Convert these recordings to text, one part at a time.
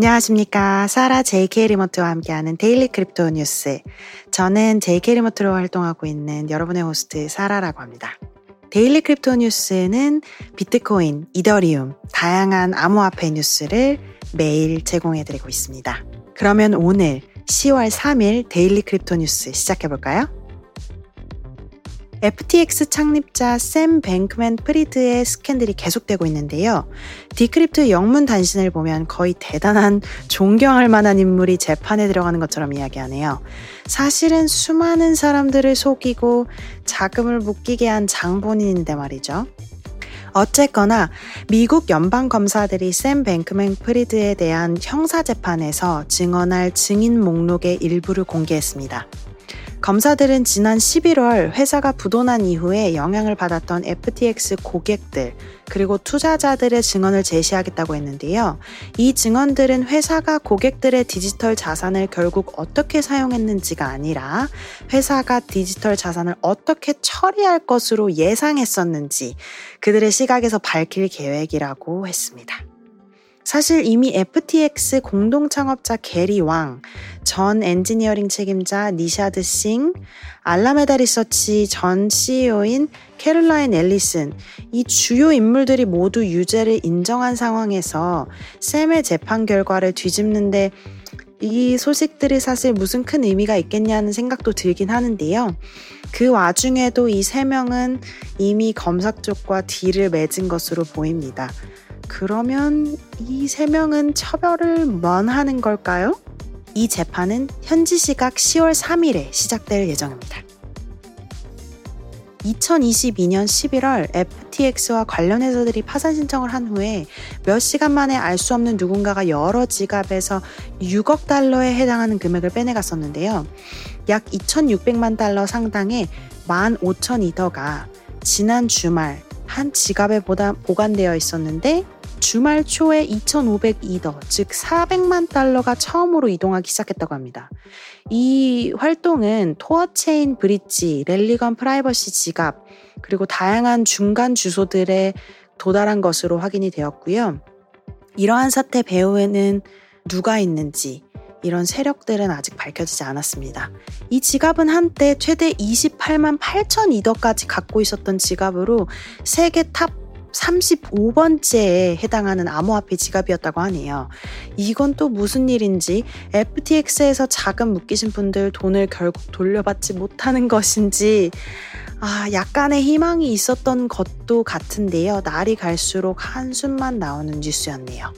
안녕하십니까. 사라 JK 리모트와 함께하는 Daily Crypto News. 저는 JK 리모트로 활동하고 있는 여러분의 호스트 사라라고 합니다. Daily Crypto News는 비트코인, 이더리움, 다양한 암호화폐 뉴스를 매일 제공해드리고 있습니다. 그러면 오늘 10월 3일 Daily Crypto News 시작해볼까요? FTX 창립자 샘 뱅크맨 프리드의 스캔들이 계속되고 있는데요. 디크립트 영문 단신을 보면 거의 대단한 존경할 만한 인물이 재판에 들어가는 것처럼 이야기하네요. 사실은 수많은 사람들을 속이고 자금을 묶이게 한 장본인인데 말이죠. 어쨌거나 미국 연방 검사들이 샘 뱅크맨 프리드에 대한 형사 재판에서 증언할 증인 목록의 일부를 공개했습니다. 검사들은 지난 11월 회사가 부도난 이후에 영향을 받았던 FTX 고객들 그리고 투자자들의 증언을 제시하겠다고 했는데요. 이 증언들은 회사가 고객들의 디지털 자산을 결국 어떻게 사용했는지가 아니라 회사가 디지털 자산을 어떻게 처리할 것으로 예상했었는지 그들의 시각에서 밝힐 계획이라고 했습니다. 사실 이미 FTX 공동 창업자 게리 왕, 전 엔지니어링 책임자 니샤드 싱, 알라메다 리서치 전 CEO인 캐롤라인 앨리슨, 이 주요 인물들이 모두 유죄를 인정한 상황에서 샘의 재판 결과를 뒤집는데 이 소식들이 사실 무슨 큰 의미가 있겠냐는 생각도 들긴 하는데요. 그 와중에도 이 세 명은 이미 검사 쪽과 딜을 맺은 것으로 보입니다. 그러면 이 세 명은 처벌을 면하는 걸까요? 이 재판은 현지 시각 10월 3일에 시작될 예정입니다. 2022년 11월 FTX와 관련 회사들이 파산 신청을 한 후에 몇 시간 만에 알 수 없는 누군가가 여러 지갑에서 6억 달러에 해당하는 금액을 빼내갔었는데요. 약 2,600만 달러 상당의 15,000 이더가 지난 주말 한 지갑에 보관되어 있었는데 주말 초에 2,502더, 즉 400만 달러가 처음으로 이동하기 시작했다고 합니다. 이 활동은 토르체인 bridge, 레일건 프라이버시 지갑, 그리고 다양한 중간 주소들에 도달한 것으로 확인이 되었고요. 이러한 사태 배후에는 누가 있는지, 이런 세력들은 아직 밝혀지지 않았습니다. 이 지갑은 한때 최대 28만 8천 이더까지 갖고 있었던 지갑으로 세계 top 35번째에 해당하는 암호화폐 지갑이었다고 하네요. 이건 또 무슨 일인지 FTX에서 자금 묶이신 분들 돈을 결국 돌려받지 못하는 것인지 아, 약간의 희망이 있었던 것도 같은데요. 날이 갈수록 한숨만 나오는 뉴스였네요.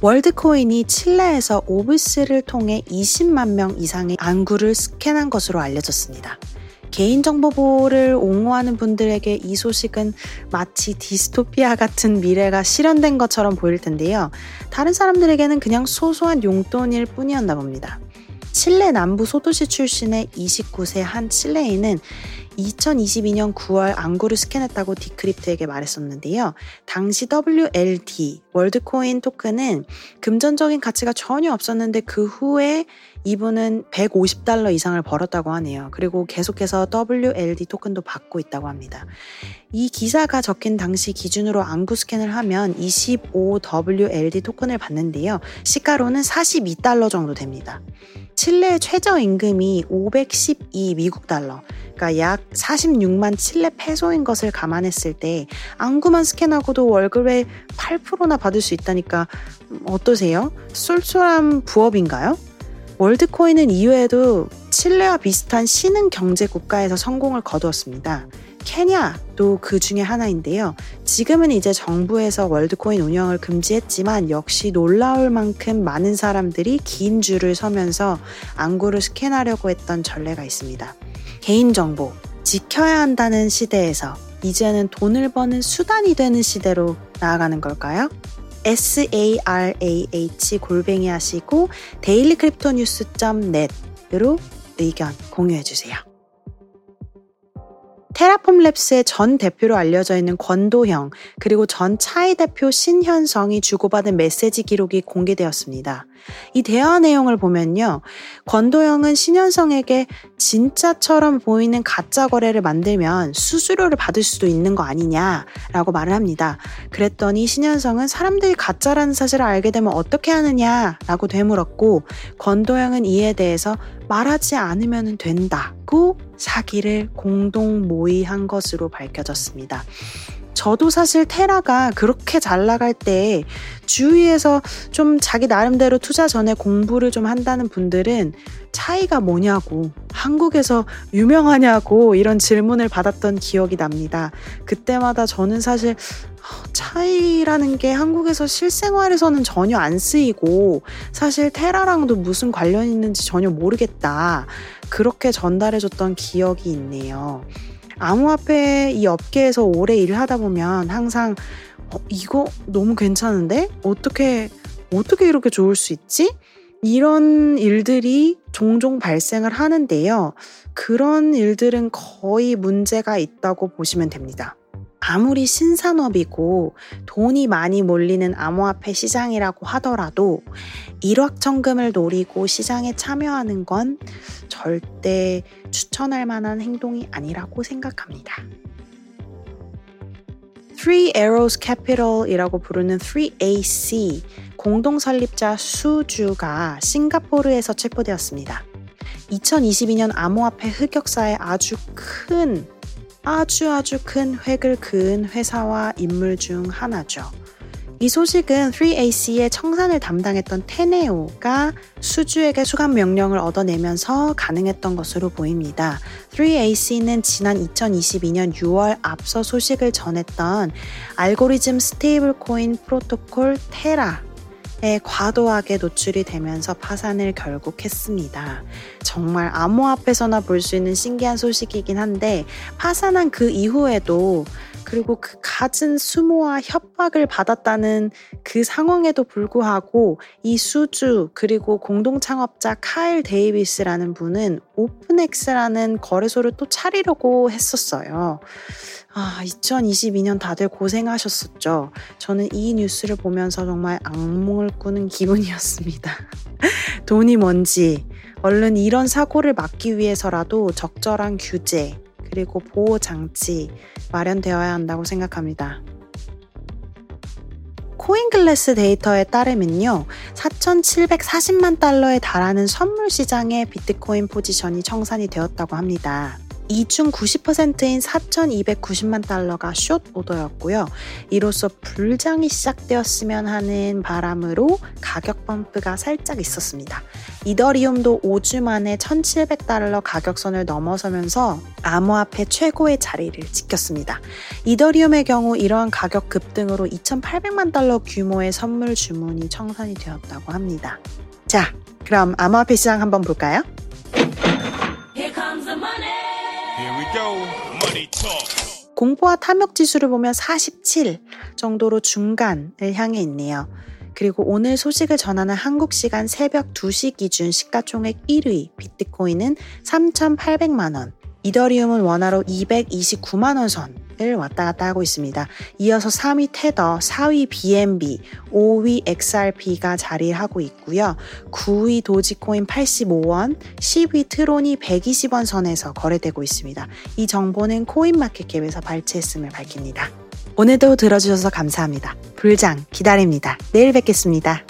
월드코인이 칠레에서 오브스를 통해 20만 명 이상의 안구를 스캔한 것으로 알려졌습니다. 개인정보 보호를 옹호하는 분들에게 이 소식은 마치 디스토피아 같은 미래가 실현된 것처럼 보일 텐데요. 다른 사람들에게는 그냥 소소한 용돈일 뿐이었나 봅니다. 칠레 남부 소도시 출신의 29세 한 칠레인은 2022년 9월 안구를 스캔했다고 디크립트에게 말했었는데요. 당시 WLD, 월드코인 토큰은 금전적인 가치가 전혀 없었는데 그 후에 이분은 150달러 이상을 벌었다고 하네요. 그리고 계속해서 WLD 토큰도 받고 있다고 합니다. 이 기사가 적힌 당시 기준으로 안구 스캔을 하면 25WLD 토큰을 받는데요. 시가로는 42달러 정도 됩니다. 칠레 최저임금이 512 미국 달러, 그러니까 약 46만 칠레 페소인 것을 감안했을 때 안구만 스캔하고도 월급의 8%나 받을 수 있다니까 어떠세요? 쏠쏠한 부업인가요? 월드코인은 이후에도 칠레와 비슷한 신흥 경제 국가에서 성공을 거두었습니다. 케냐도 그 중에 하나인데요. 지금은 이제 정부에서 월드코인 운영을 금지했지만 역시 놀라울 만큼 많은 사람들이 긴 줄을 서면서 안구를 스캔하려고 했던 전례가 있습니다. 개인정보, 지켜야 한다는 시대에서 이제는 돈을 버는 수단이 되는 시대로 나아가는 걸까요? sarah 골뱅이 하시고 데일리크립토뉴스.net으로 의견 공유해 주세요. 테라폼 랩스의 전 대표로 알려져 있는 권도형 그리고 전 차이 대표 신현성이 주고받은 메시지 기록이 공개되었습니다. 이 대화 내용을 보면요. 권도형은 신현성에게 진짜처럼 보이는 가짜 거래를 만들면 수수료를 받을 수도 있는 거 아니냐라고 말을 합니다. 그랬더니 신현성은 사람들이 가짜라는 사실을 알게 되면 어떻게 하느냐라고 되물었고 권도형은 이에 대해서 말하지 않으면 된다고 사기를 공동 모의한 것으로 밝혀졌습니다. 저도 사실 테라가 그렇게 잘 나갈 때 주위에서 좀 자기 나름대로 투자 전에 공부를 좀 한다는 분들은 차이가 뭐냐고, 한국에서 유명하냐고 이런 질문을 받았던 기억이 납니다. 그때마다 저는 사실 어, 차이라는 게 한국에서 실생활에서는 전혀 안 쓰이고 사실 테라랑도 무슨 관련 있는지 전혀 모르겠다. 그렇게 전달해줬던 기억이 있네요. 암호화폐 이 업계에서 오래 일을 하다 보면 항상 어, 이거 너무 괜찮은데? 어떻게, 어떻게 이렇게 좋을 수 있지? 이런 일들이 종종 발생을 하는데요. 그런 일들은 거의 문제가 있다고 보시면 됩니다. 아무리 신산업이고 돈이 많이 몰리는 암호화폐 시장이라고 하더라도 일확천금을 노리고 시장에 참여하는 건 절대 추천할 만한 행동이 아니라고 생각합니다. Three Arrows Capital이라고 부르는 3AC 공동 설립자 수주가 싱가포르에서 체포되었습니다. 2022년 암호화폐 흑역사에 아주 큰 아주 아주 큰 획을 그은 회사와 인물 중 하나죠. 이 소식은 3AC의 청산을 담당했던 테네오가 쑤주에게 수감 명령을 얻어내면서 가능했던 것으로 보입니다. 3AC는 지난 2022년 6월 앞서 소식을 전했던 알고리즘 스테이블 코인 프로토콜 테라 에 과도하게 노출이 되면서 파산을 결국 했습니다. 정말 암호화폐에서나 볼 수 있는 신기한 소식이긴 한데 파산한 그 이후에도 그리고 그 갖은 수모와 협박을 받았다는 그 상황에도 불구하고 이 쑤주 그리고 공동 창업자 카일 데이비스라는 분은 오픈엑스라는 거래소를 또 차리려고 했었어요. 아, 2022년 다들 고생하셨었죠. 저는 이 뉴스를 보면서 정말 악몽을 꾸는 기분이었습니다. 돈이 뭔지, 얼른 이런 사고를 막기 위해서라도 적절한 규제, 그리고 보호 장치 마련되어야 한다고 생각합니다. 코인글래스 데이터에 따르면요, 4,740만 달러에 달하는 선물 시장에 비트코인 포지션이 청산이 되었다고 합니다. 이중 90%인 4,290만 달러가 숏 오더였고요. 이로써 불장이 시작되었으면 하는 바람으로 가격 펌프가 살짝 있었습니다. 이더리움도 5주 만에 1,700달러 가격선을 넘어서면서 암호화폐 최고의 자리를 지켰습니다. 이더리움의 경우 이러한 가격 급등으로 2,800만 달러 규모의 선물 주문이 청산이 되었다고 합니다. 자, 그럼 암호화폐 시장 한번 볼까요? 공포와 탐욕 지수를 보면 47 정도로 중간을 향해 있네요. 그리고 오늘 소식을 전하는 한국 시간 새벽 2시 기준 시가총액 1위 비트코인은 3,800만 원, 이더리움은 원화로 229만 원 선 을 왔다 갔다 하고 있습니다. 이어서 3위 테더, 4위 BNB, 5위 XRP가 자리를 하고 있고요. 9위 도지코인 85원, 10위 트론이 120원 선에서 거래되고 있습니다. 이 정보는 코인마켓캡에서 발췌했음을 밝힙니다. 오늘도 들어주셔서 감사합니다. 불장 기다립니다. 내일 뵙겠습니다.